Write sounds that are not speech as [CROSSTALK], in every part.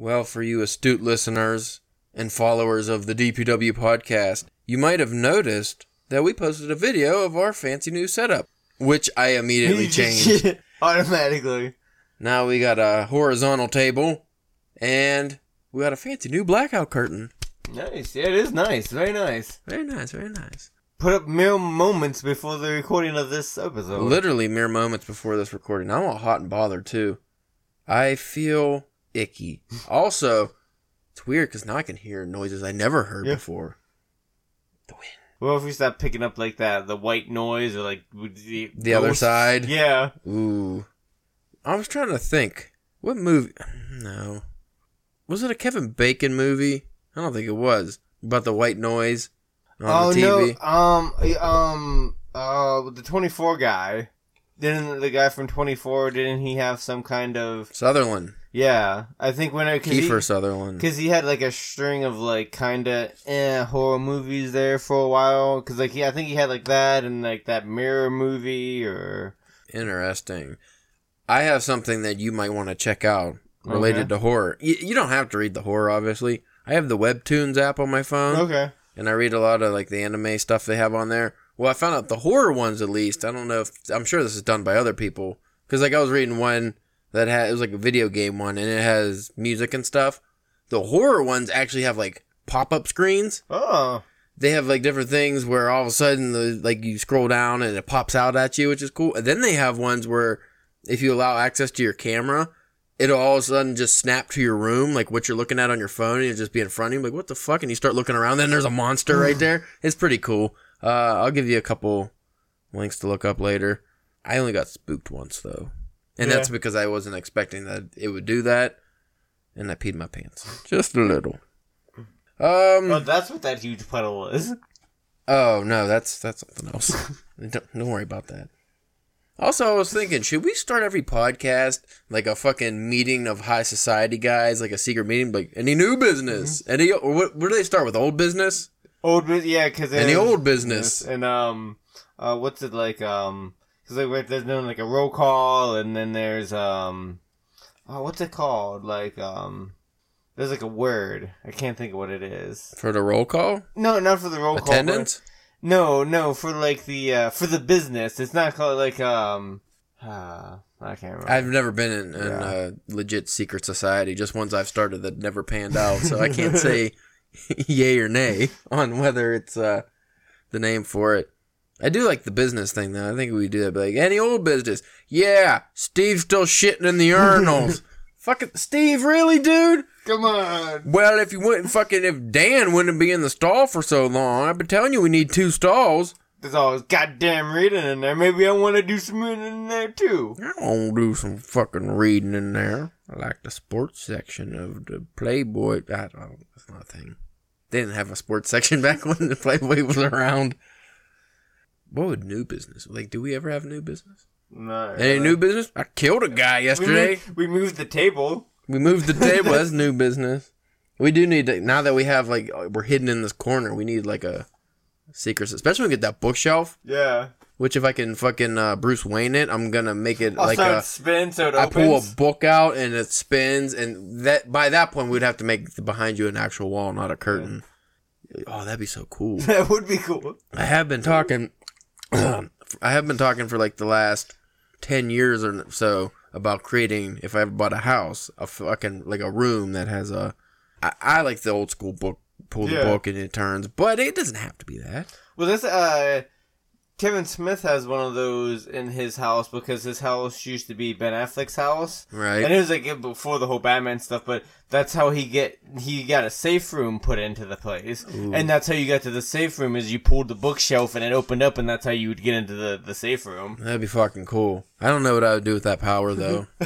Well, for you astute listeners and followers of the DPW podcast, you might have noticed that we posted a video of our fancy new setup, which I immediately [LAUGHS] changed. automatically. Now we got a horizontal table and we got a fancy new blackout curtain. Nice. Yeah, it is nice. Very nice. Very nice, very nice. Put up mere moments before the recording of this episode. Literally mere moments before this recording. I'm all hot and bothered too. I feel icky. Also, it's weird because now I can hear noises I never heard Yeah. before. The wind. Well, if we stop picking up like that, the white noise or like the, The other side. Yeah. Ooh. I was trying to think. What movie? No. Was it a Kevin Bacon movie? I don't think it was. About the white noise on oh the TV. no. Um. Um. Uh. The twenty four guy. Didn't the guy from twenty four? Didn't he have some kind of? Sutherland. Yeah. I think when I Kiefer Sutherland. Because he had like a string of like kind of eh, horror movies there for a while. Because like he, I think he had like that and like that mirror movie or Interesting. I have something that you might want to check out related Okay. to horror. You, you don't have to read the horror, obviously. I have the Webtoons app on my phone, okay. and I read a lot of like the anime stuff they have on there. Well, I found out the horror ones at least. I don't know if I'm sure this is done by other people because like I was reading one that had it was like a video game one, and it has music and stuff. The horror ones actually have like pop up screens. Oh, They have like different things where all of a sudden the like you scroll down and it pops out at you, which is cool. And then they have ones where if you allow access to your camera, it'll all of a sudden just snap to your room, like what you're looking at on your phone, and it'll just be in front of you. Like, what the fuck? And you start looking around, then there's a monster right [SIGHS] there. It's pretty cool. Uh, I'll give you a couple links to look up later. I only got spooked once though, and Yeah. that's because I wasn't expecting that it would do that, and I peed my pants just a little. Um. oh, that's what that huge puddle was. Oh no, that's that's something else. [LAUGHS] don't, don't worry about that. Also, I was thinking, should we start every podcast like a fucking meeting of high society guys, like a secret meeting, like any new business, any or what? Where do they start with old business? Old, bus- yeah, because Any old business? and um, uh, what's it like? Um, because like there's no like a roll call, and then there's um, oh, what's it called? Like um, there's like a word. I can't think of what it is. For the roll call, No, not for the roll call. but- attendance. No, no, for like the uh for the business. It's not called like um. Uh, I can't remember. I've never been in, in Yeah. a legit secret society. Just ones I've started that never panned out, so I can't [LAUGHS] say [LAUGHS] yay or nay on whether it's uh, the name for it. I do like the business thing though. I think we do that. Be like any old business. Yeah, Steve's still shitting in the [LAUGHS] urinals. fucking Steve, really, dude? Come on. Well, if you wouldn't fucking if Dan wouldn't be in the stall for so long, I've been telling you we need two stalls. There's always goddamn reading in there. Maybe I want to do some reading in there too. I want to do some fucking reading in there. I like the sports section of the Playboy. I don't. That's not a thing. They didn't have a sports [LAUGHS] section back when the Playboy was around. What would new business like? Do we ever have new business? No. Any new business? I killed a guy we yesterday. moved, we moved the table. We moved the table. That's [LAUGHS] new business. We do need to now that we have like we're hidden in this corner. We need like a secret, especially when we get that bookshelf. Yeah. Which if I can fucking uh, Bruce Wayne it, I'm gonna make it like a. spin so it I pull a book out and it spins, and that by that point we'd have to make the behind you an actual wall, not a curtain. Oh, that'd be so cool. [LAUGHS] that would be cool. I have been talking. I have been talking for like the last ten years or so about creating. If I ever bought a house, a fucking like a room that has a. I, I like the old school book. Pull the Yeah. book and it turns, but it doesn't have to be that. Well, this uh, Kevin Smith has one of those in his house because his house used to be Ben Affleck's house, Right. and it was like before the whole Batman stuff. But that's how he get he got a safe room put into the place, and that's how you got to the safe room is you pulled the bookshelf and it opened up, and that's how you would get into the the safe room. That'd be fucking cool. I don't know what I would do with that power though. [LAUGHS]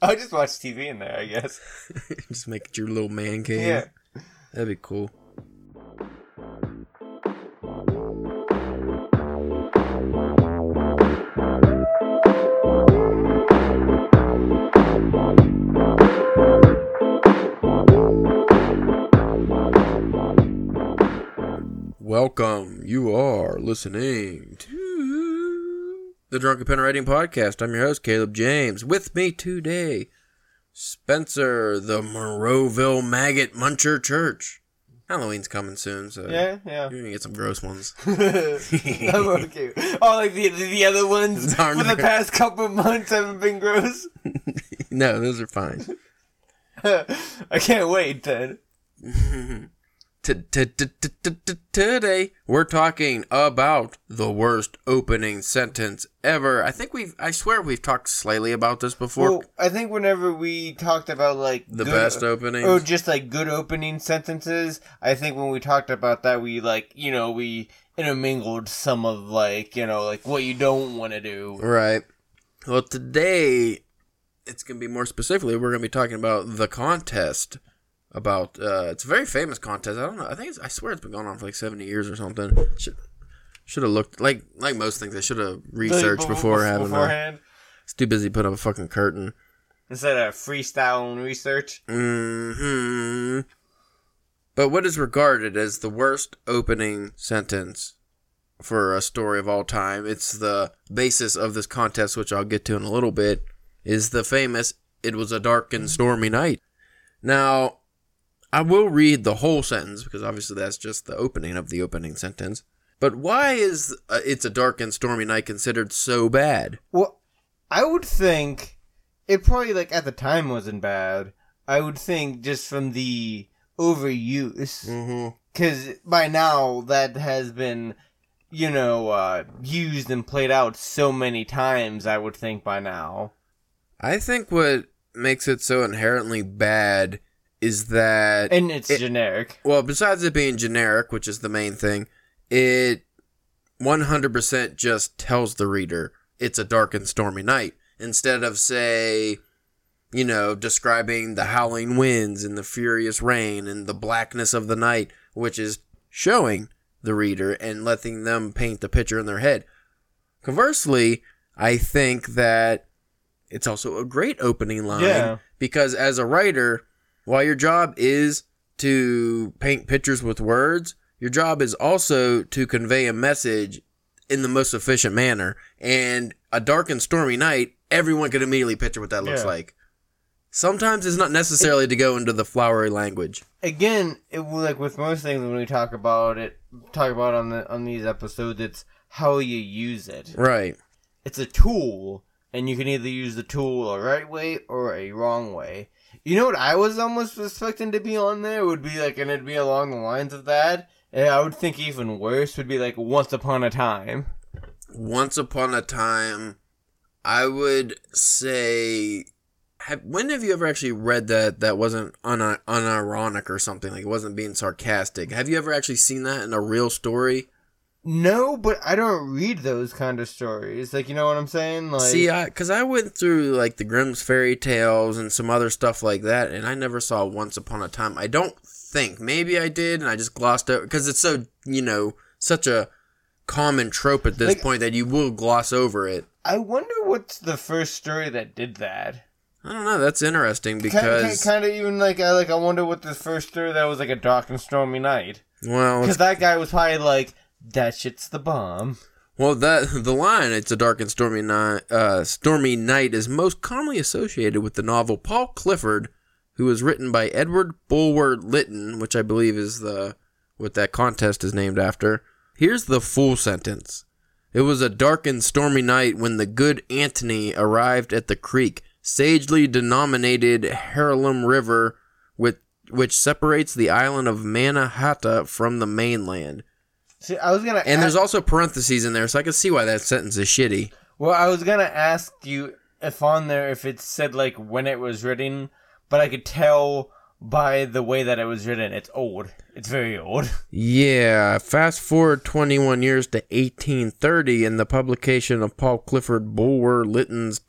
I just watch TV in there, I guess. [LAUGHS] Just make it your little man cave. Yeah. That'd be cool. Welcome. You are listening to the Drunken Pen Writing Podcast. I'm your host, Caleb James. With me today, Spencer, the Monroeville Maggot Muncher Church. Halloween's coming soon, so Yeah, yeah. you're gonna get some gross ones. [LAUGHS] Okay. Oh, like the the other ones [LAUGHS] for the past couple of months haven't been gross. [LAUGHS] no, those are fine. I can't wait then. Today we're talking about the worst opening sentence ever. I think we've, I swear we've talked slightly about this before. Well, I think whenever we talked about like the good- best opening, or oh, just like good opening sentences, I think when we talked about that, we like you know we intermingled some of like you know like what you don't want to do. Right. Well, today it's going to be more specifically. We're going to be talking about the contest. About uh, it's a very famous contest. I don't know. I think it's, I swear it's been going on for like seventy years or something. Should should have looked like like most things. I should have researched before bef- having. A, beforehand it's too busy putting up a fucking curtain. instead of freestyle and research. hmm But what is regarded as the worst opening sentence for a story of all time? It's the basis of this contest, which I'll get to in a little bit. Is the famous "It was a dark and stormy night." Now, I will read the whole sentence because obviously that's just the opening of the opening sentence. But why is uh, "It's a dark and stormy night" considered so bad? Well, I would think it probably like at the time wasn't bad. I would think just from the overuse, Mm-hmm. because by now that has been, you know, uh, used and played out so many times. I would think by now. I think what makes it so inherently bad is that And it's It- generic. well, besides it being generic, which is the main thing, it 100% just tells the reader it's a dark and stormy night instead of say, you know, describing the howling winds and the furious rain and the blackness of the night, which is showing the reader and letting them paint the picture in their head. Conversely, I think that it's also a great opening line Yeah. because as a writer, while your job is to paint pictures with words, your job is also to convey a message in the most efficient manner. And a dark and stormy night, everyone could immediately picture what that looks Yeah. like. Sometimes it's not necessarily to go into the flowery language. Again, it like with most things when we talk about it, talk about on the on these episodes, it's how you use it. Right. it's a tool, and you can either use the tool a right way or a wrong way. You know what I was almost expecting to be on there would be like, and it'd be along the lines of that. And I would think even worse would be like once upon a time. Once upon a time, I would say. Have, when have you ever actually read that that wasn't un- unironic or something? Like it wasn't being sarcastic? Have you ever actually seen that in a real story? No, but I don't read those kind of stories. Like you know what I'm saying? Like See, I because I went through like the Grimm's fairy tales and some other stuff like that, and I never saw Once Upon a Time. I don't think maybe I did, and I just glossed over because it's so you know such a common trope at this Like- point that you will gloss over it. I wonder what's the first story that did that. I don't know. That's interesting because kind of even like I like I wonder what the first story that was like a dark and stormy night. well, Because that guy was probably like, "That shit's the bomb." well that the line "It's a dark and stormy night." Uh, stormy night is most commonly associated with the novel Paul Clifford, who was written by Edward Bulwer Lytton, which I believe is the what that contest is named after. Here's the full sentence. It was a dark and stormy night when the good Antony arrived at the creek, sagely denominated Harlem River, with, which separates the island of Mannahatta from the mainland. See, I was gonna. And a- there's also parentheses in there, so I can see why that sentence is shitty. Well, I was gonna ask you if on there if it said like when it was written, but I could tell by the way that it was written, it's old. It's very old. [LAUGHS] Yeah, fast forward 21 years to 1830 and the publication of Paul Clifford Bulwer Lytton's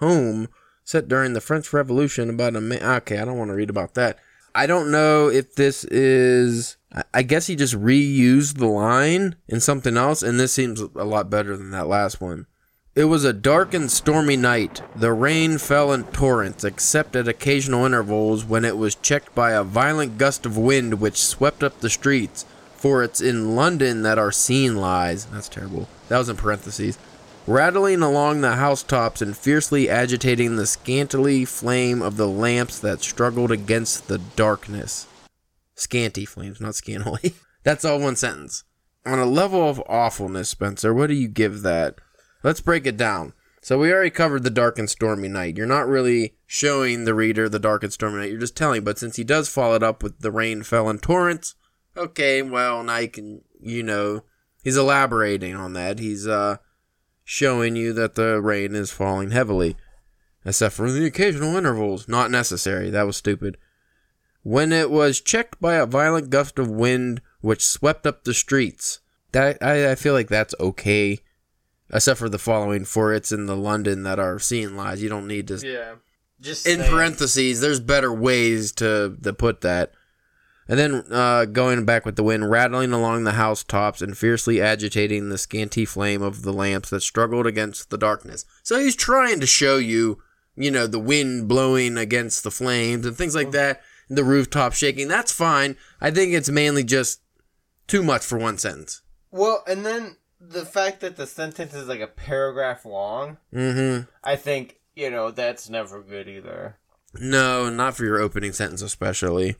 tome set during the French Revolution about a man. Okay, I don't want to read about that. I don't know if this is. I- guess he just reused the line in something else, and this seems a lot better than that last one. It was a dark and stormy night. The rain fell in torrents, except at occasional intervals when it was checked by a violent gust of wind which swept up the streets. For it's in London that our scene lies. That's terrible. That was in parentheses. rattling along the housetops and fiercely agitating the scantily flame of the lamps that struggled against the darkness. Scanty flames, not scantily. [LAUGHS] That's all one sentence. On a level of awfulness, Spencer, what do you give that? Let's break it down. So we already covered the dark and stormy night. You're not really showing the reader the dark and stormy night. You're just telling. But since he does follow it up with the rain fell in torrents, okay, well now you can, you know, he's elaborating on that. He's uh showing you that the rain is falling heavily, except for the occasional intervals. Not necessary. That was stupid. When it was checked by a violent gust of wind which swept up the streets. That I, I feel like that's okay except for the following for it's in the London that our scene lies. You don't need to. Yeah. Just In saying. parentheses, there's better ways to to put that. And then uh, going back with the wind, rattling along the housetops and fiercely agitating the scanty flame of the lamps that struggled against the darkness. So he's trying to show you, you know, the wind blowing against the flames and things like that, the rooftop shaking. That's fine. I think it's mainly just too much for one sentence. Well, and then the fact that the sentence is like a paragraph long, Mm-hmm. I think, you know, that's never good either. No, not for your opening sentence especially.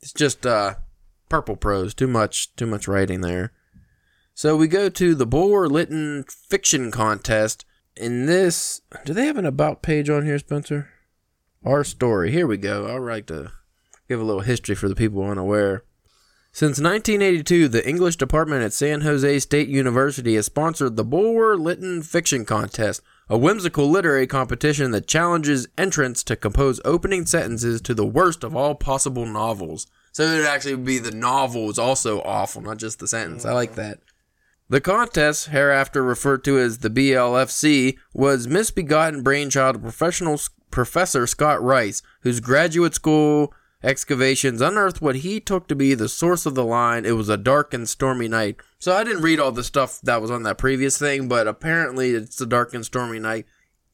It's just uh purple prose, too much too much writing there. So we go to the Bulwer Lytton fiction contest. In this, do they have an about page on here, Spencer? Our story. Here we go. I'll like to give a little history for the people unaware. Since 1982, the English department at San Jose State University has sponsored the Bulwer Lytton Fiction Contest, a whimsical literary competition that challenges entrants to compose opening sentences to the worst of all possible novels. So it would actually be the novel is also awful, not just the sentence. I like that. The contest, hereafter referred to as the BLFC, was misbegotten brainchild of professional professor Scott Rice, whose graduate school excavations unearthed what he took to be the source of the line. It was a dark and stormy night. So I didn't read all the stuff that was on that previous thing, but apparently it's a dark and stormy night.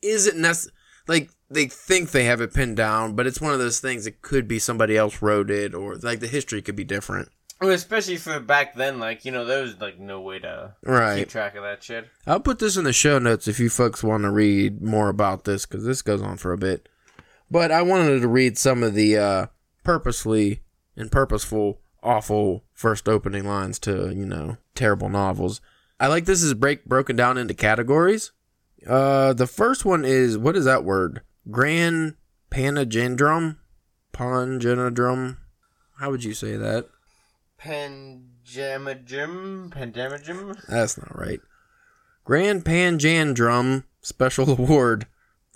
Is it nec- like they think they have it pinned down, but it's one of those things. It could be somebody else wrote it, or like the history could be different. Well, especially for back then, like, you know, there was, like, no way to Right. keep track of that shit. I'll put this in the show notes if you folks want to read more about this because this goes on for a bit. But I wanted to read some of the uh, purposely and purposeful, awful first opening lines to you know terrible novels. I like this is break broken down into categories. Uh, the first one is what is that word? Grand Panagendrum, Pangenodrum. How would you say that? Panjamajim? Pandamajim? That's not right. Grand Panjandrum Special [LAUGHS] Award.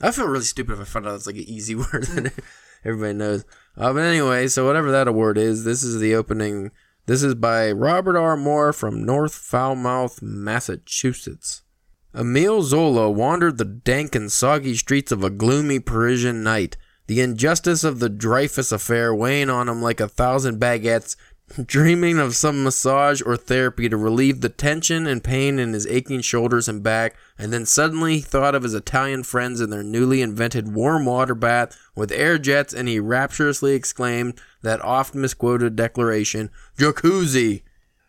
I feel really stupid if I found out it's like an easy [LAUGHS] word everybody knows. Uh, but anyway, so whatever that award is, this is the opening. This is by Robert R. Moore from North Falmouth, Massachusetts. Emile Zola wandered the dank and soggy streets of a gloomy Parisian night, the injustice of the Dreyfus affair weighing on him like a thousand baguettes, dreaming of some massage or therapy to relieve the tension and pain in his aching shoulders and back, and then suddenly he thought of his Italian friends and their newly invented warm water bath with air jets, and he rapturously exclaimed that oft misquoted declaration, Jacuzzi!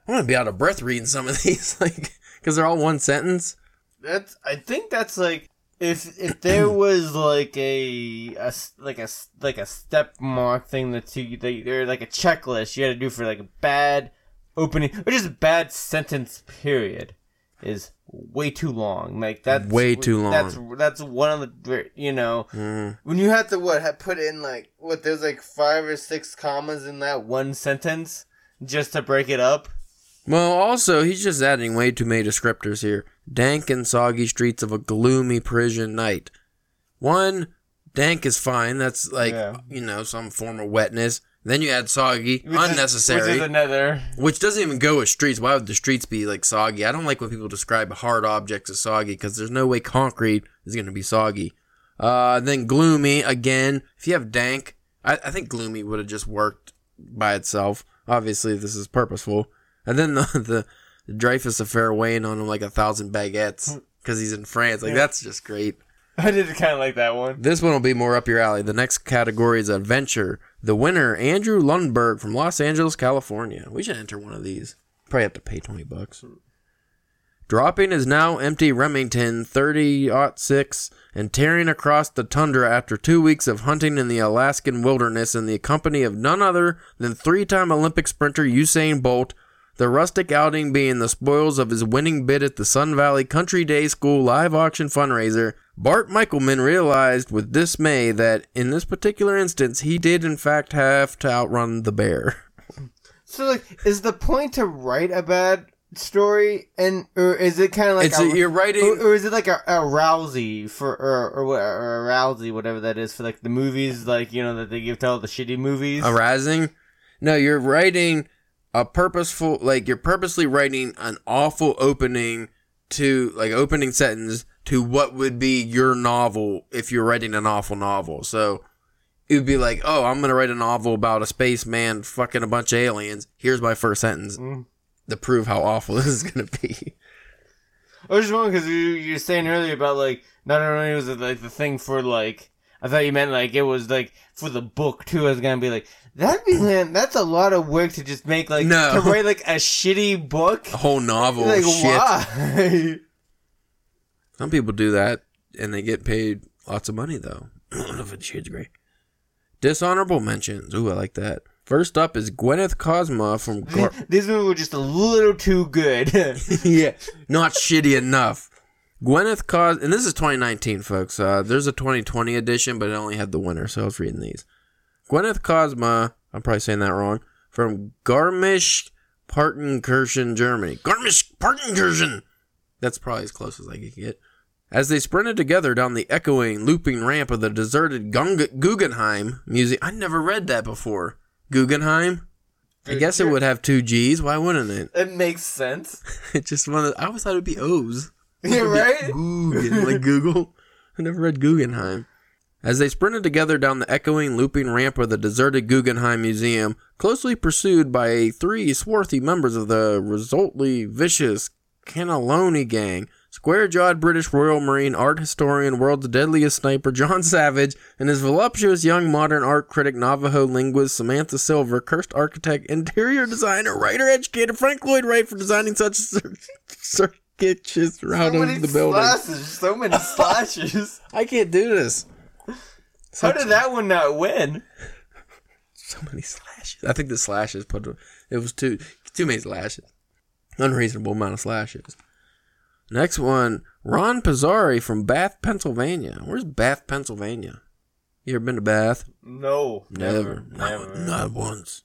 I'm gonna be out of breath reading some of [LAUGHS] these, like, because they're all one sentence. That's, I think that's like, if if there was like a, a like a like a step mark thing that you that or like a checklist you had to do for like a bad opening or just a bad sentence period is way too long. Like that's Way too long. That's that's one of the you know mm-hmm. when you have to what have put in like what there's like five or six commas in that one sentence just to break it up. Well, also, he's just adding way too many descriptors here. Dank and soggy streets of a gloomy Parisian night. One, dank is fine. That's like, Yeah. you know, some form of wetness. Then you add soggy, Which is- unnecessary, which is another. which doesn't even go with streets. Why would the streets be like soggy? I don't like when people describe hard objects as soggy because there's no way concrete is going to be soggy. Uh, then gloomy again. If you have dank, I, I think gloomy would have just worked by itself. Obviously, this is purposeful. And then the [LAUGHS] the, the Dreyfus affair weighing on him like a thousand baguettes hmm. because he's in France. Like that's just great. [LAUGHS] I did kind of like that one. This one will be more up your alley. The next category is adventure. The winner, Andrew Lundberg from Los Angeles, California. We should enter one of these. Probably have to pay twenty bucks. dropping his now empty Remington 30-06 and tearing across the tundra after two weeks of hunting in the Alaskan wilderness in the company of none other than three-time Olympic sprinter Usain Bolt, the rustic outing being the spoils of his winning bid at the Sun Valley Country Day School live auction fundraiser, Bart Michaelman realized with dismay that in this particular instance he did in fact have to outrun the bear. [LAUGHS] So like, is the point to write a bad story, and or is it kind of like it's a, a, you're writing or, or is it like a, a Razzie for or or, what- or a Razzie whatever that is for like the movies like you know that they give to all the shitty movies? arousing. No, you're writing a purposeful, like you're purposely writing an awful opening to, like opening sentence to what would be your novel if you're writing an awful novel. So it would be like, oh, I'm gonna write a novel about a spaceman fucking a bunch of aliens. Here's my first sentence Mm. to prove how awful [LAUGHS] this is gonna be. I was just wondering because you, you were saying earlier about like not only was it like the thing for like I thought you meant like it was like for the book too. I was gonna be like that'd be man that's a lot of work to just make like No. to write like a shitty book. A whole novel, like shit. why? [LAUGHS] Some people do that and they get paid lots of money though. [CLEARS THROAT] I don't know if it's shades gray. Dishonorable mentions. Ooh, I like that. First up is Gwyneth Cosma from [LAUGHS] Gar- These movies were just a little too good. [LAUGHS] yeah, not shitty enough. Gwyneth Cos, and this is 2019, folks. Uh, there's a 2020 edition, but it only had the winner, so I was reading these. Gwyneth Cosma, I'm probably saying that wrong, from Garmisch Partenkirchen, Germany. Garmisch Partenkirchen. That's probably as close as I could get. As they sprinted together down the echoing, looping ramp of the deserted Gung- Guggenheim Museum. I never read that before. Guggenheim? I guess it would have two G's. Why wouldn't it? it makes sense. [LAUGHS] It just one of the, I always thought it'd be O's. [LAUGHS] Yeah, right. Like Google. [LAUGHS] I never read Guggenheim. As they sprinted together down the echoing, looping ramp of the deserted Guggenheim Museum, closely pursued by three swarthy members of the resultly vicious Cannelloni gang, square-jawed British Royal Marine art historian, world's deadliest sniper John Savage, and his voluptuous young modern art critic Navajo linguist Samantha Silver, cursed architect, interior designer, writer, educator Frank Lloyd Wright for designing such cir- circuitous route so of the building. slashes. So many [LAUGHS] slashes. I can't do this. How did that one not win? So many slashes. I think the slashes put it was too too many slashes. Unreasonable amount of slashes. Next one, Ron Pizzari from Bath, Pennsylvania. Where's Bath, Pennsylvania? You ever been to Bath? No, Never. never. Not, not once.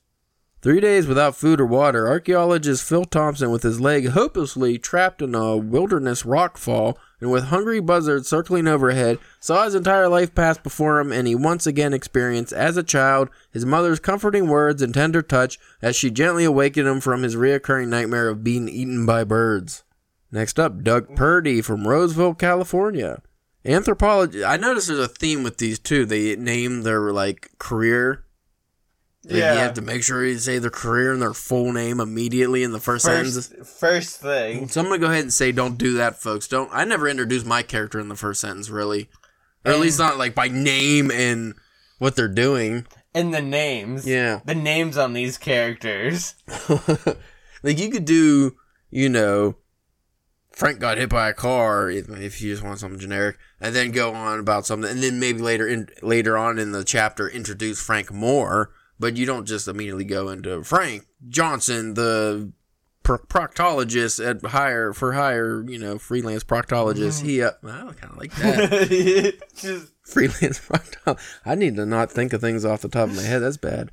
Three days without food or water, archaeologist Phil Thompson, with his leg hopelessly trapped in a wilderness rockfall and with hungry buzzards circling overhead, saw his entire life pass before him, and he once again experienced, as a child, his mother's comforting words and tender touch as she gently awakened him from his reoccurring nightmare of being eaten by birds. Next up, Doug Purdy from Roseville, California. Anthropology. I noticed there's a theme with these too. They name their like career. Like, Yeah. You have to make sure you say their career and their full name immediately in the first, sentence. First, first thing. So I'm gonna go ahead and say, don't do that, folks. Don't. I never introduce my character in the first sentence, really, or at least not like by name and what they're doing. And the names. Yeah. The names on these characters. [LAUGHS] like you could do, you know, Frank got hit by a car if, if you just want something generic, and then go on about something, and then maybe later in later on in the chapter introduce Frank more. But you don't just immediately go into Frank Johnson, the pro- proctologist at hire for hire, you know, freelance proctologist. He, uh, I kind of like that. [LAUGHS] Just [LAUGHS] freelance proctologist. I need to not think of things off the top of my head. That's bad.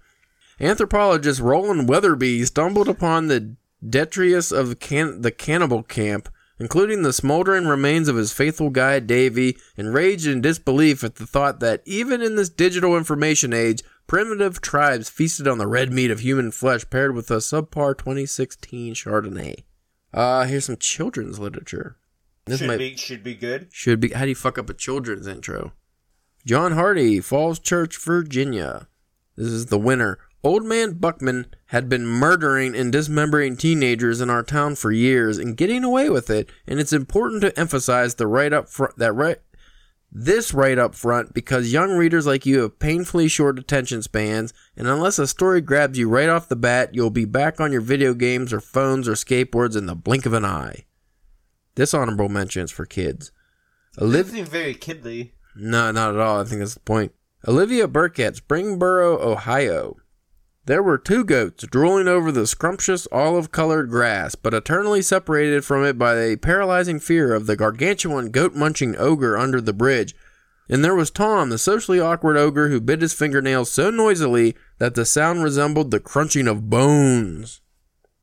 Anthropologist Roland Weatherby stumbled upon the detritus of can- the cannibal camp, including the smoldering remains of his faithful guide Davy, enraged in disbelief at the thought that even in this digital information age, primitive tribes feasted on the red meat of human flesh paired with a subpar 2016 Chardonnay. Uh, here's some children's literature. This should might be should be good. should be. How do you fuck up a children's intro? John Hardy, Falls Church, Virginia. This is the winner. Old man Buckman had been murdering and dismembering teenagers in our town for years and getting away with it. And it's important to emphasize the right up front that right this right up front because young readers like you have painfully short attention spans, and unless a story grabs you right off the bat, you'll be back on your video games or phones or skateboards in the blink of an eye. dishonorable mentions for kids. Olivia. very kidly. No, not at all. I think that's the point. Olivia Burke at Springboro, Ohio. There were two goats drooling over the scrumptious olive colored grass, but eternally separated from it by a paralyzing fear of the gargantuan goat munching ogre under the bridge. And there was Tom, the socially awkward ogre who bit his fingernails so noisily that the sound resembled the crunching of bones.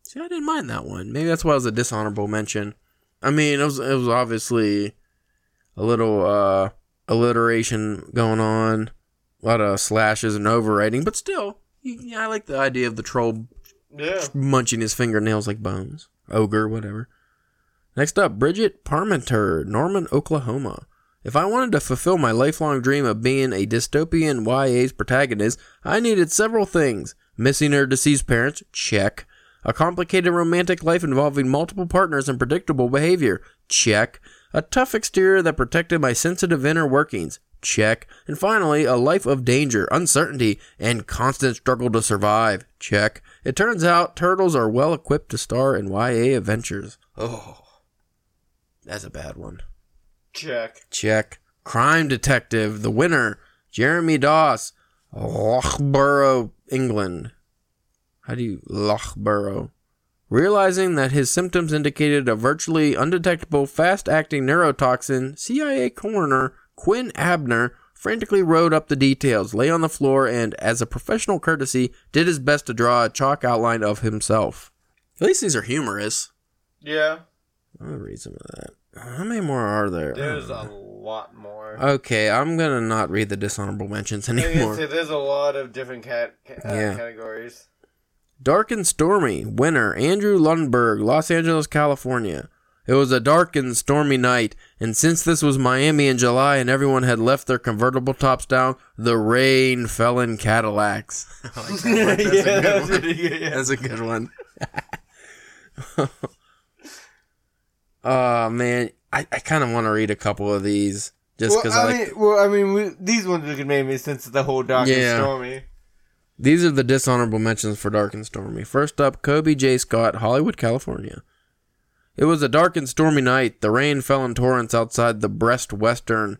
See, I didn't mind that one. Maybe that's why it was a dishonorable mention. I mean, it was it was obviously a little uh alliteration going on, a lot of slashes and overwriting, but still, yeah, I like the idea of the troll Yeah. munching his fingernails like bones, ogre, whatever. Next up, Bridget Parmenter, Norman, Oklahoma. If I wanted to fulfill my lifelong dream of being a dystopian YA's protagonist, I needed several things. Missing or deceased parents, check. A complicated romantic life involving multiple partners and predictable behavior, check. A tough exterior that protected my sensitive inner workings, check. And finally, a life of danger, uncertainty, and constant struggle to survive, check. It turns out turtles are well equipped to star in YA adventures. Oh, that's a bad one. Check. Check. Crime Detective, the winner, Jeremy Doss, Loughborough, England. How do you Loughborough? Realizing that his symptoms indicated a virtually undetectable fast-acting neurotoxin, CIA coroner Quinn Abner frantically wrote up the details, lay on the floor, and, as a professional courtesy, did his best to draw a chalk outline of himself. At least these are humorous. Yeah. I'll read some of that. How many more are there? There's Uh, a lot more. Okay, I'm gonna not read the dishonorable mentions I was gonna anymore. say, there's a lot of different cat, ca- uh, Yeah. categories. Dark and stormy. Winner Andrew Lundberg, Los Angeles, California. It was a dark and stormy night, and since this was Miami in July and everyone had left their convertible tops down, the rain fell in Cadillacs. [LAUGHS] Like that one. That's a [LAUGHS] good that's one. [LAUGHS] pretty good. Yeah. That's a good one. oh man, I, I kind of want to read a couple of these just Well, because I I like. mean, well, I mean, we, these ones we could make me since the whole dark Yeah. and stormy. These are the dishonorable mentions for Dark and Stormy. First up, Kobe J. Scott, Hollywood, California. It was a dark and stormy night. The rain fell in torrents outside the Breast Western.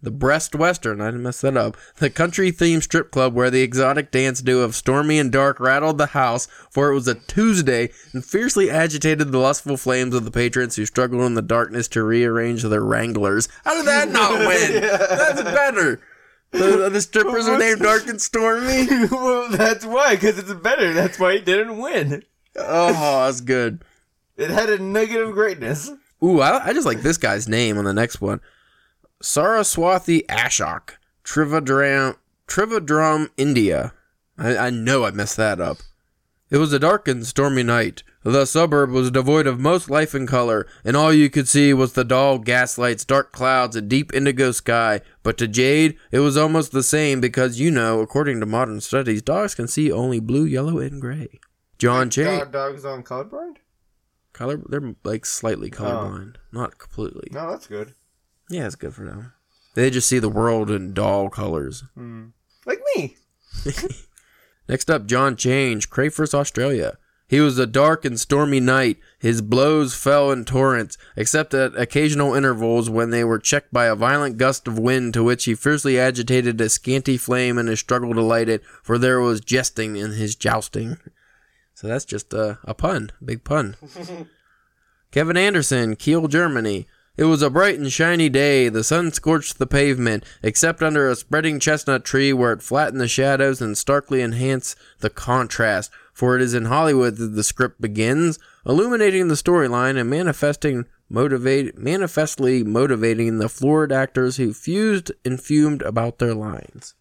The Breast Western, I didn't mess that up. The country themed strip club where the exotic dance duo of Stormy and Dark rattled the house, for it was a Tuesday, and fiercely agitated the lustful flames of the patrons who struggled in the darkness to rearrange their wranglers. How did that not win? [LAUGHS] That's better. The, the strippers are named Dark and Stormy. [LAUGHS] well, that's why, because it's better. That's why it didn't win. Oh, that's good. It had a negative greatness. Ooh, I, I just like this guy's name on the next one. Saraswathi Ashok, Trivandrum, Trivandrum, India. I, I know I messed that up. It was a dark and stormy night. The suburb was devoid of most life and color, and all you could see was the dull gaslights, dark clouds, and deep indigo sky. But to Jade, it was almost the same because, you know, according to modern studies, dogs can see only blue, yellow, and gray. John Chain. Dog, dogs on colorblind? Color, they're like slightly oh. colorblind, not completely. No, that's good. Yeah, it's good for them. They just see the world in doll colors. Hmm. Like me. [LAUGHS] [LAUGHS] Next up, John Change, Crayford, Australia. He was a dark and stormy night. His blows fell in torrents, except at occasional intervals when they were checked by a violent gust of wind to which he fiercely agitated a scanty flame in his struggle to light it, for there was jesting in his jousting. So that's just a, a pun, big pun. [LAUGHS] Kevin Anderson, Kiel, Germany. It was a bright and shiny day. The sun scorched the pavement, except under a spreading chestnut tree where it flattened the shadows and starkly enhanced the contrast. For it is in Hollywood that the script begins, illuminating the storyline and manifesting motivate manifestly motivating the florid actors who fused and fumed about their lines.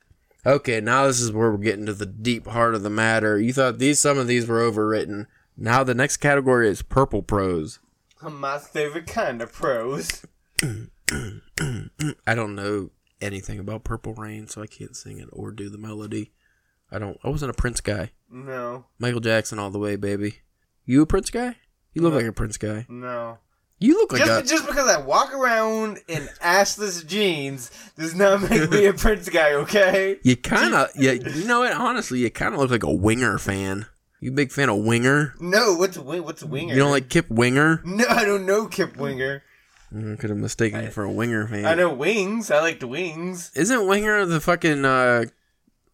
Okay, now this is where we're getting to the deep heart of the matter. You thought these some of these were overwritten. Now the next category is purple prose. [LAUGHS] My favorite kind of prose. I don't know anything about Purple Rain, so I can't sing it or do the melody. I don't. I wasn't a Prince guy. No, Michael Jackson all the way, baby. You a Prince guy? You look like a Prince guy. no. You look like Just, a. just because I walk around in assless jeans does not make me a Prince guy, okay? You kind of. Yeah. You know what? Honestly, you kind of look like a Winger fan. You big fan of Winger? No, what's wing? What's winger? You don't like Kip Winger? No, I don't know Kip Winger. I could have mistaken you for a Winger fan. I know Wings. I like the Wings. Isn't Winger the fucking uh,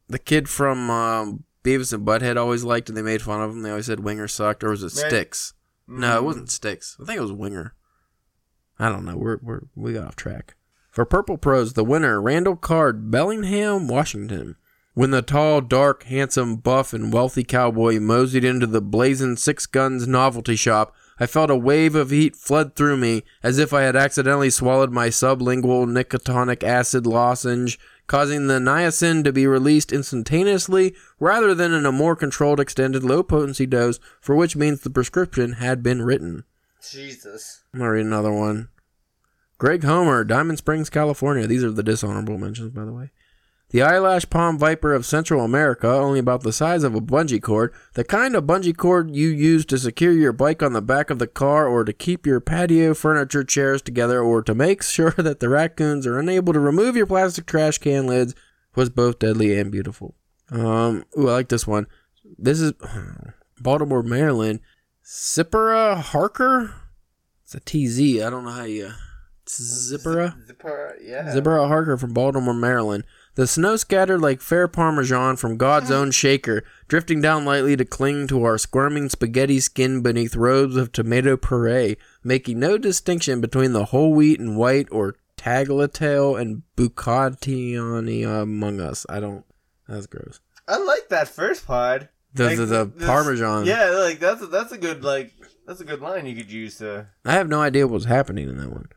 the kid from um, Beavis and Butthead always liked and they made fun of him? They always said Winger sucked, or was it Right. Styx? No, it Mm. wasn't Styx. I think it was Winger. I don't know. We're we're we got off track. For Purple Prose, the winner, Randall Card, Bellingham, Washington. When the tall, dark, handsome, buff, and wealthy cowboy moseyed into the blazing Six Guns novelty shop, I felt a wave of heat flood through me as if I had accidentally swallowed my sublingual nicotinic acid lozenge, causing the niacin to be released instantaneously rather than in a more controlled, extended, low potency dose, for which means the prescription had been written. Jesus. I'm gonna read another one. Greg Homer, Diamond Springs, California. These are the dishonorable mentions, by the way. The eyelash palm viper of Central America, only about the size of a bungee cord, the kind of bungee cord you use to secure your bike on the back of the car or to keep your patio furniture chairs together or to make [LAUGHS] sure that the raccoons are unable to remove your plastic trash can lids, was both deadly and beautiful. Um, ooh, I like this one. This is [SIGHS] Baltimore, Maryland. Zippera Harker? It's a TZ. I don't know how you. Zippera? Zipper, yeah. Zippera Harker from Baltimore, Maryland. The snow scattered like fair parmesan from God's own shaker, drifting down lightly to cling to our squirming spaghetti skin beneath robes of tomato puree, making no distinction between the whole wheat and white or tagliatelle and bucatini among us. I don't. That's gross. I like that first pod. The Like, the, the this- parmesan. Yeah, like that's a, that's a good like that's a good line you could use to. I have no idea what's happening in that one.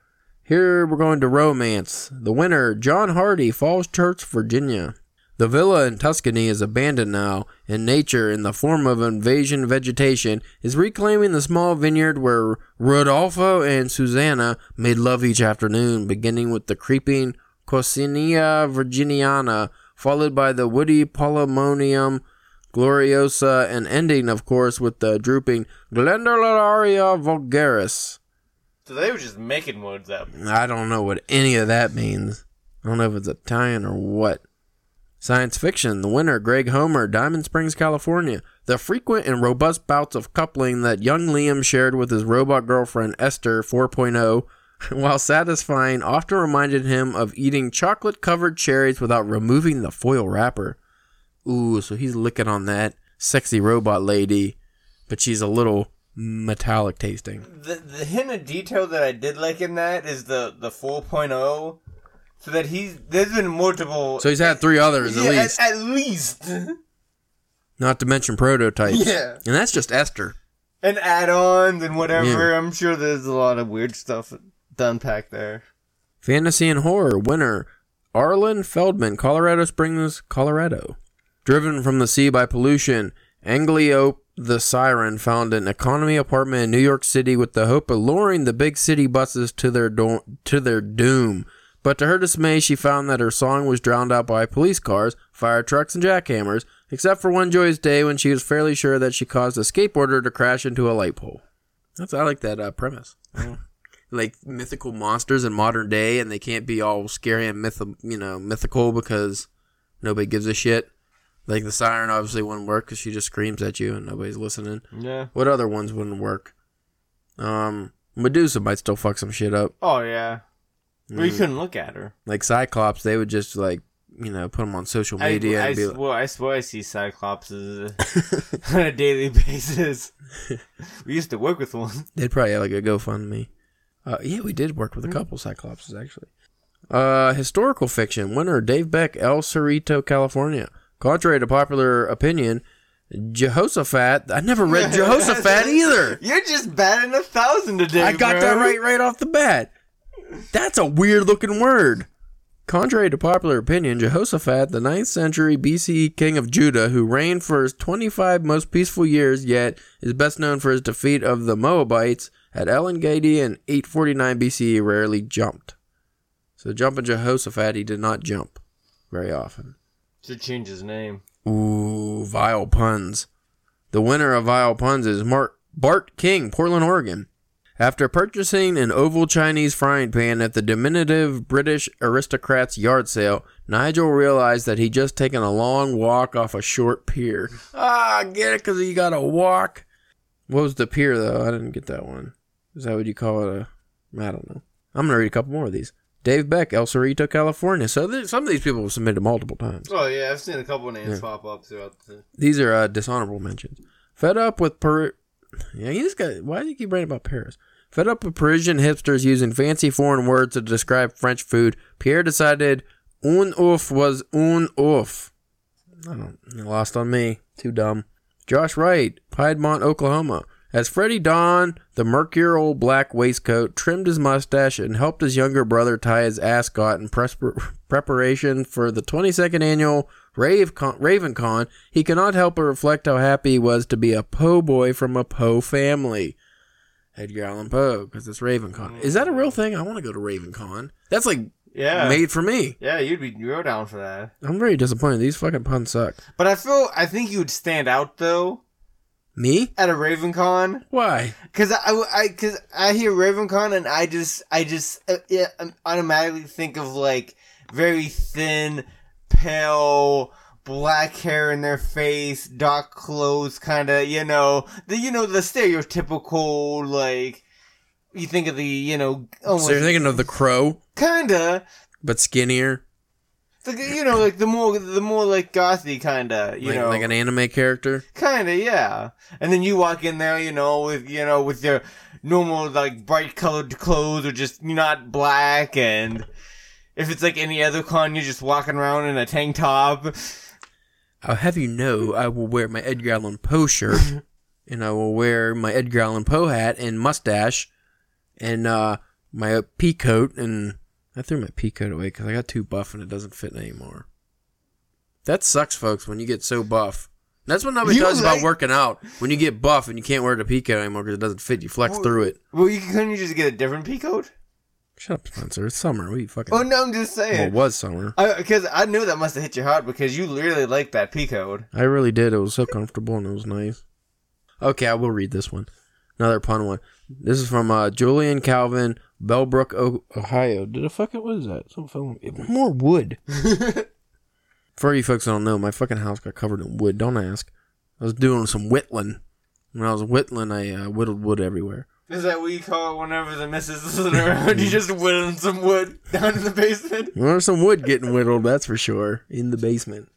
Here we're going to romance. The winner, John Hardy, Falls Church, Virginia. The villa in Tuscany is abandoned now, and nature, in the form of invasion vegetation, is reclaiming the small vineyard where Rodolfo and Susanna made love each afternoon, beginning with the creeping Coccinea virginiana, followed by the woody Polymonium gloriosa, and ending, of course, with the drooping Glendularia vulgaris. So they were just making words up. I don't know what any of that means. I don't know if it's Italian or what. Science fiction. The winner, Greg Homer, Diamond Springs, California. The frequent and robust bouts of coupling that young Liam shared with his robot girlfriend Esther 4.0, [LAUGHS] while satisfying, often reminded him of eating chocolate covered cherries without removing the foil wrapper. Ooh, so he's licking on that sexy robot lady, but she's a little metallic tasting. The the hint of detail that I did like in that is the the 4.0, so that he's there's been multiple. So he's had three others at Yeah, least. At, least. Not to mention prototypes. Yeah. And that's just Esther. and add-ons and whatever. Yeah. I'm sure there's a lot of weird stuff to unpack there. Fantasy and horror winner Arlen Feldman, Colorado Springs, Colorado. Driven from the sea by pollution, Angliope the Siren found an economy apartment in New York City with the hope of luring the big city buses to their do- to their doom. But to her dismay, she found that her song was drowned out by police cars, fire trucks, and jackhammers, except for one joyous day when she was fairly sure that she caused a skateboarder to crash into a light pole. That's I like that uh, premise. [LAUGHS] like mythical monsters in modern day, and they can't be all scary and myth, you know, mythical because nobody gives a shit. Like the siren obviously wouldn't work because she just screams at you and nobody's listening. Yeah. What other ones wouldn't work? Um, Medusa might still fuck some shit up. Oh yeah. Well, you Mm. couldn't look at her. Like Cyclops, they would just like you know put them on social media I, I, and be like, swear, I swear I see Cyclopses [LAUGHS] [LAUGHS] on a daily basis. [LAUGHS] we used to work with one. They'd probably have like a GoFundMe. Uh, yeah, we did work with a couple Cyclopses actually. Uh, historical fiction winner Dave Beck, El Cerrito, California. Contrary to popular opinion, Jehoshaphat. I never read [LAUGHS] Jehoshaphat either. You're just batting a thousand today. I got bro. that right right off the bat. That's a weird looking word. Contrary to popular opinion, Jehoshaphat, the 9th century BCE king of Judah, who reigned for his 25 most peaceful years, yet is best known for his defeat of the Moabites at El in 849 BCE, rarely jumped. So, jumping Jehoshaphat, he did not jump very often. Should change his name. Ooh, vile puns. The winner of vile puns is Mark Bart King, Portland, Oregon. After purchasing an oval Chinese frying pan at the diminutive British aristocrat's yard sale, Nigel realized that he'd just taken a long walk off a short pier. Ah, get it? Because you got to walk. What was the pier, though? I didn't get that one. Is that what you call it? A, I don't know. I'm gonna read a couple more of these. Dave Beck, El Cerrito, California. So there, some of these people have submitted multiple times. Oh yeah, I've seen a couple of names Yeah. pop up throughout the. These are uh, dishonorable mentions. Fed up with per. Yeah, you just got. Why do you keep writing about Paris? Fed up with Parisian hipsters using fancy foreign words to describe French food, Pierre decided un oeuf was un oeuf. I don't. Lost on me. Too dumb. Josh Wright, Piedmont, Oklahoma. As Freddie donned the mercurial black waistcoat, trimmed his mustache, and helped his younger brother tie his ascot in presper- preparation for the 22nd annual Rave Con- RavenCon, he could not help but reflect how happy he was to be a Poe boy from a Poe family. Edgar Allan Poe, because it's RavenCon. Is that a real thing? I want to go to RavenCon. That's like Yeah. made for me. Yeah, you'd be you're down for that. I'm very disappointed. These fucking puns suck. But I feel I think you would stand out though Me? at a RavenCon. Why? Cause I, I, cause I hear RavenCon and I just, I just uh, yeah, um, automatically think of like very thin, pale, black hair in their face, dark clothes, kind of, you know, the, you know, the stereotypical like. You think of the, you know, almost So you're thinking of the crow, kinda, but skinnier? Like, you know, like the more, the more like gothy kinda, you like, know, like an anime character? Kinda, yeah. And then you walk in there, you know, with you know, with your normal like bright colored clothes or just not black and if it's like any other con you're just walking around in a tank top. I'll have you know I will wear my Edgar Allan Poe shirt [LAUGHS] and I will wear my Edgar Allan Poe hat and mustache and uh, my pea coat and I threw my pea coat away because I got too buff and it doesn't fit anymore. That sucks, folks, when you get so buff. That's what nobody You tells like- about working out. When you get buff and you can't wear the pea coat anymore because it doesn't fit, you flex through it. Well, you couldn't you just get a different pea coat? Shut up, Spencer. It's summer. We fucking. Oh no, I'm just well, it was summer. Because I, knew that must have hit your heart because you really like that pea coat. I really did. It was so comfortable and it was nice. Okay, I will read this one. Another pun one. This is from uh, Julian Calvin, Bellbrook, o- Ohio. Did a fucking what is that? Some fell more wood. [LAUGHS] For you folks that don't know, my fucking house got covered in wood. Don't ask. I was doing some whittling. When I was whittling, I uh, whittled wood everywhere. Is that what you call it whenever the missus isn't around? You just whittling some wood down in the basement? Well, there's some wood getting whittled, that's for sure, in the basement,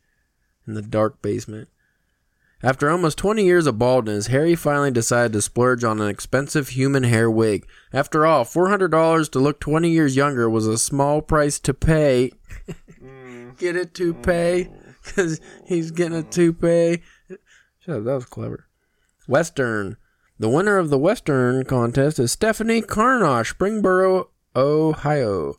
in the dark basement. After almost 20 years of baldness, Harry finally decided to splurge on an expensive human hair wig. After all, $400 to look 20 years younger was a small price to pay. Mm. Get a toupee? Mm. Because he's getting a toupee. Shut up, that was clever. Western. The winner of the Western contest is Stephanie Carnosh, Springboro, Ohio.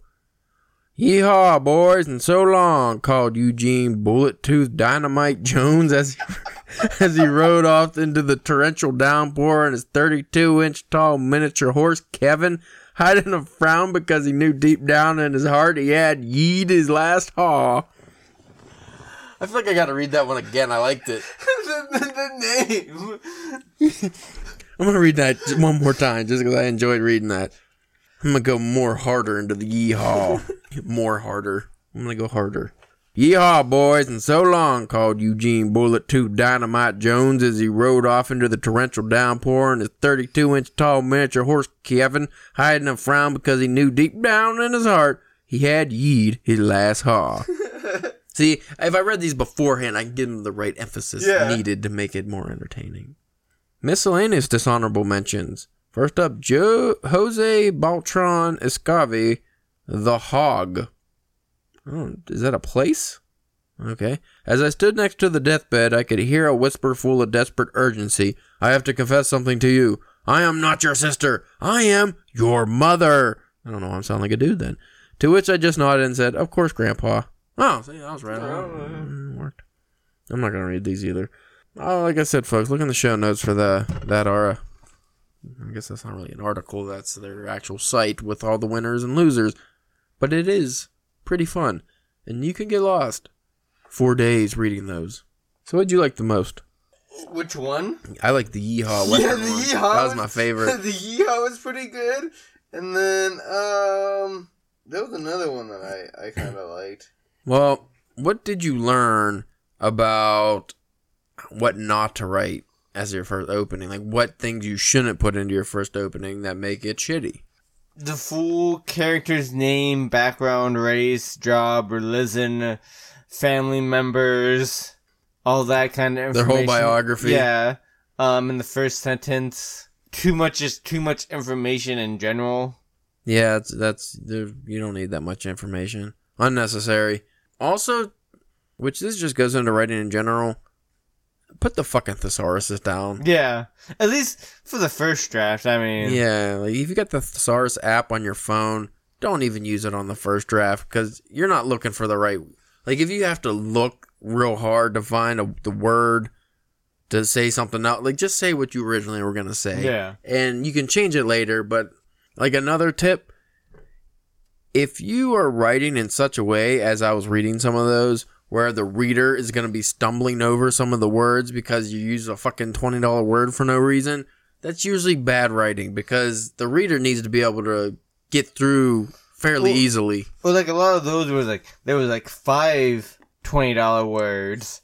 Yeehaw, boys, and so long, called Eugene Bullet Tooth Dynamite Jones as he, [LAUGHS] [LAUGHS] as he rode off into the torrential downpour in his 32 inch tall miniature horse, Kevin, hiding a frown because he knew deep down in his heart he had yeed his last haw. I feel like I gotta read that one again. I liked it. [LAUGHS] the, the, the name. I'm gonna read that one more time just because I enjoyed reading that. I'm gonna go more harder into the yeehaw. [LAUGHS] more harder. I'm gonna go harder. Yeehaw, boys, and so long, called Eugene Bullet Tooth Dynamite Jones as he rode off into the torrential downpour in his 32 inch tall miniature horse Kevin, hiding a frown because he knew deep down in his heart he had yeed his last haw. [LAUGHS] See, if I read these beforehand, I can give them the right emphasis Yeah. needed to make it more entertaining. Miscellaneous dishonorable mentions. First up, Joe Jose Baltron Escavi, the Hog. Oh, is that a place? Okay. As I stood next to the deathbed, I could hear a whisper full of desperate urgency. I have to confess something to you. I am not your sister. I am your mother. I don't know. I'm sounding like a dude then. To which I just nodded and said, "Of course, Grandpa." Oh, see, I was right. Mm, worked. I'm not gonna read these either. Oh, like I said, folks, look in the show notes for the that aura. I guess that's not really an article. That's their actual site with all the winners and losers, but it is pretty fun, and you can get lost. Four days reading those. So, what'd you like the most? Which one? I like the Yeehaw. yeah, the one. yeehaw. That was my favorite. [LAUGHS] the yeehaw was pretty good, and then um, there was another one that I I kind of liked. Well, what did you learn about what not to write as your first opening? Like what things you shouldn't put into your first opening that make it shitty? The full character's name, background, race, job, religion, family members, all that kind of information Their whole biography. Yeah. Um, in the first sentence, too much just too much information in general. Yeah, it's, that's there, you don't need that much information. Unnecessary. Also, which this just goes into writing in general. Put the fucking thesauruses down. Yeah, at least for the first draft. I mean, Yeah, like if you got the thesaurus app on your phone, don't even use it on the first draft because you're not looking for the right. Like if you have to look real hard to find a, the word to say something out, like just say what you originally were gonna say. Yeah. and you can change it later. But like another tip, if you are writing in such a way as I was reading some of those, where the reader is going to be stumbling over some of the words because you use a fucking twenty dollar word for no reason, that's usually bad writing because the reader needs to be able to get through fairly Well- easily. Well, like a lot of those were like there was like five twenty dollar words.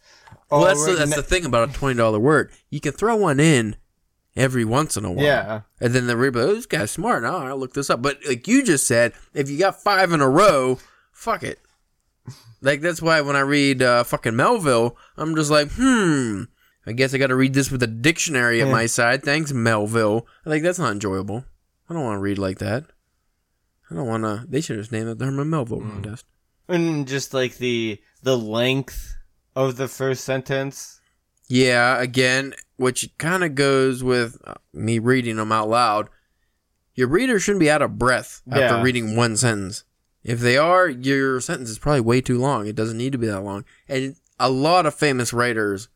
Well, that's the, that's the thing about a twenty dollar word. You can throw one in every once in a while. yeah. And then the reader, oh, this guy's smart. I'll look this up. But like you just said, if you got five in a row, fuck it. Like that's why when I read uh, fucking Melville, I'm just like, hmm. I guess I got to read this with a dictionary at Yeah. my side. Thanks, Melville. Like that's not enjoyable. I don't want to read like that. I don't want to. They should just name it the Herman Melville Mm. contest. and just like the the length of the first sentence. Yeah, again, which kind of goes with uh, me reading them out loud. Your reader shouldn't be out of breath after Yeah. reading one sentence. If they are, your sentence is probably way too long. It doesn't need to be that long. And a lot of famous writers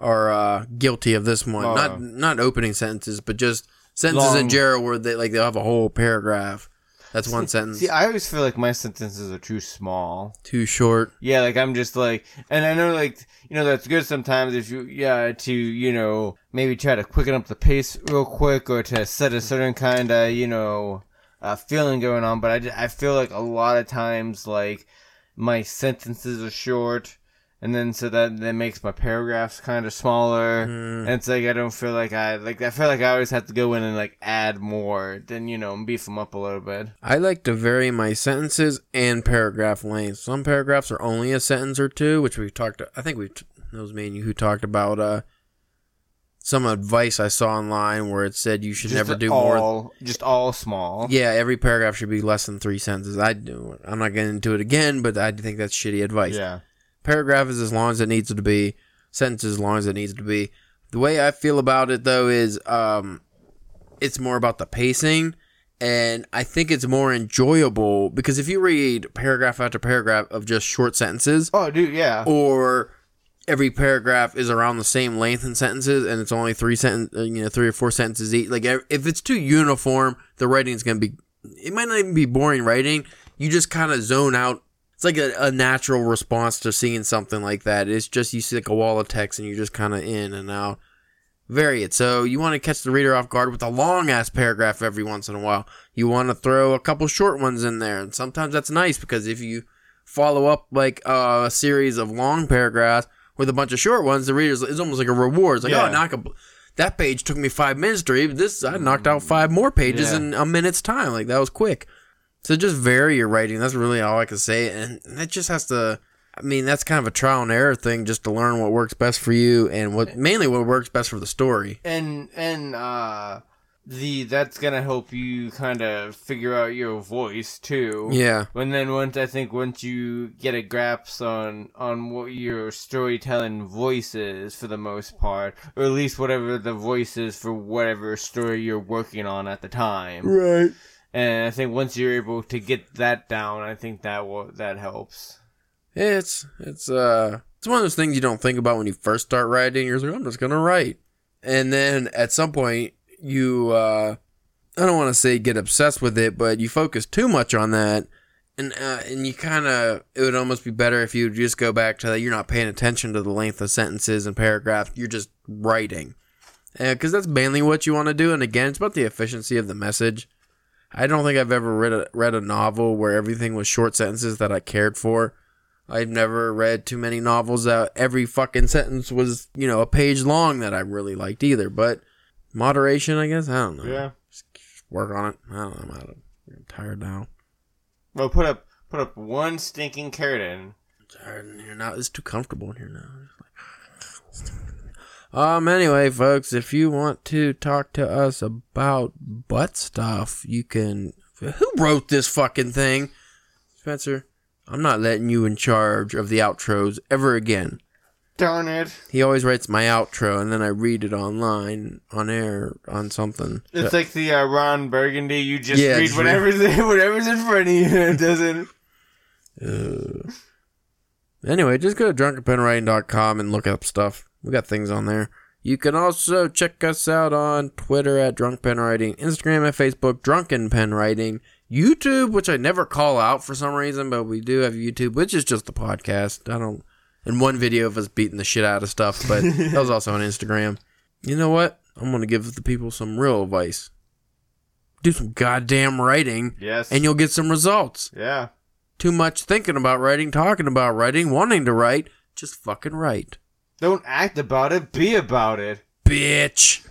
are uh, guilty of this one. Oh. Not not opening sentences, but just sentences in Long. general where they like they'll have a whole paragraph. That's one sentence. See, I always feel like my sentences are too small. too short. Yeah, like I'm just like, and I know like you know that's good sometimes if you yeah to you know maybe try to quicken up the pace real quick or to set a certain kind of you know uh, feeling going on. But I, ju- I feel like a lot of times like my sentences are short, and then so that that makes my paragraphs kind of smaller. And it's like I don't feel like I like I feel like I always have to go in and like add more than you know beef them up a little bit. I like to vary my sentences and paragraph length. Some paragraphs are only a sentence or two, which we've talked. I think we it was me and you who talked about uh, some advice I saw online where it said you should never do more. all, just all small. Yeah, every paragraph should be less than three sentences. I do. I'm not getting into it again, but I think that's shitty advice. Yeah. Paragraph is as long as it needs to be. Sentence is as long as it needs to be. The way I feel about it though is um it's more about the pacing and I think it's more enjoyable because if you read paragraph after paragraph of just short sentences Oh, dude, yeah. or every paragraph is around the same length in sentences and it's only three sentence uh, you know three or four sentences each. Like if it's too uniform the writing's going to be it might not even be boring writing. You just kind of zone out. It's like a, a natural response to seeing something like that. It's just you see like a wall of text and you're just kind of in and out. Vary it. So you want to catch the reader off guard with a long ass paragraph every once in a while. You want to throw a couple short ones in there and sometimes that's nice because if you follow up like a series of long paragraphs with a bunch of short ones, the readers it's almost like a reward. It's like, Yeah. oh, knock a, that page took me five minutes to read. This I knocked out five more pages Yeah. in a minute's time. Like that was quick. So just vary your writing. That's really all I can say, and that just has to. I mean, that's kind of a trial and error thing, just to learn what works best for you and what mainly what works best for the story. and and uh the that's gonna help you kind of figure out your voice too. Yeah, and then once i think once you get a grasp on on what your storytelling voice is for the most part or at least whatever the voice is for whatever story you're working on at the time. Right. and i think once you're able to get that down i think that will that helps. It's it's uh it's one of those things you don't think about when you first start writing. You're just like, I'm just gonna write, and then at some point you uh I don't want to say get obsessed with it, but you focus too much on that, and uh, and you kind of it would almost be better if you just go back to that. You're not paying attention to the length of sentences and paragraphs. You're just writing, because that's mainly what you want to do. And again, it's about the efficiency of the message. I don't think I've ever read a read a novel where everything was short sentences that I cared for. I've never read too many novels that every fucking sentence was, you know, a page long that I really liked either. But moderation, I guess. I don't know. yeah Work on it. I don't know how to. I'm tired now. Well, put up put up one stinking curtain. I'm tired in here now. It's too comfortable in here now. Um. Anyway, folks, if you want to talk to us about butt stuff, you can. Who wrote this fucking thing, Spencer? I'm not letting you in charge of the outros ever again. Darn it! He always writes my outro, and then I read it online on air on something. It's like the uh, Ron Burgundy. You just Yeah, read whatever's [LAUGHS] whatever's in front of you. and It doesn't. Uh, anyway, just go to drunkenpenwriting.com and look up stuff. We got things on there. You can also check us out on Twitter at Drunk Pen Writing, Instagram at Facebook, Drunken Pen Writing, YouTube, which I never call out for some reason, but we do have YouTube, which is just a podcast. I don't. And one video of us beating the shit out of stuff, but [LAUGHS] that was also on Instagram. You know what? I'm gonna give the people some real advice. Do some goddamn writing, Yes. and you'll get some results yeah. too much thinking about writing, talking about writing, wanting to write. Just fucking write. Don't act about it. Be about it. Bitch.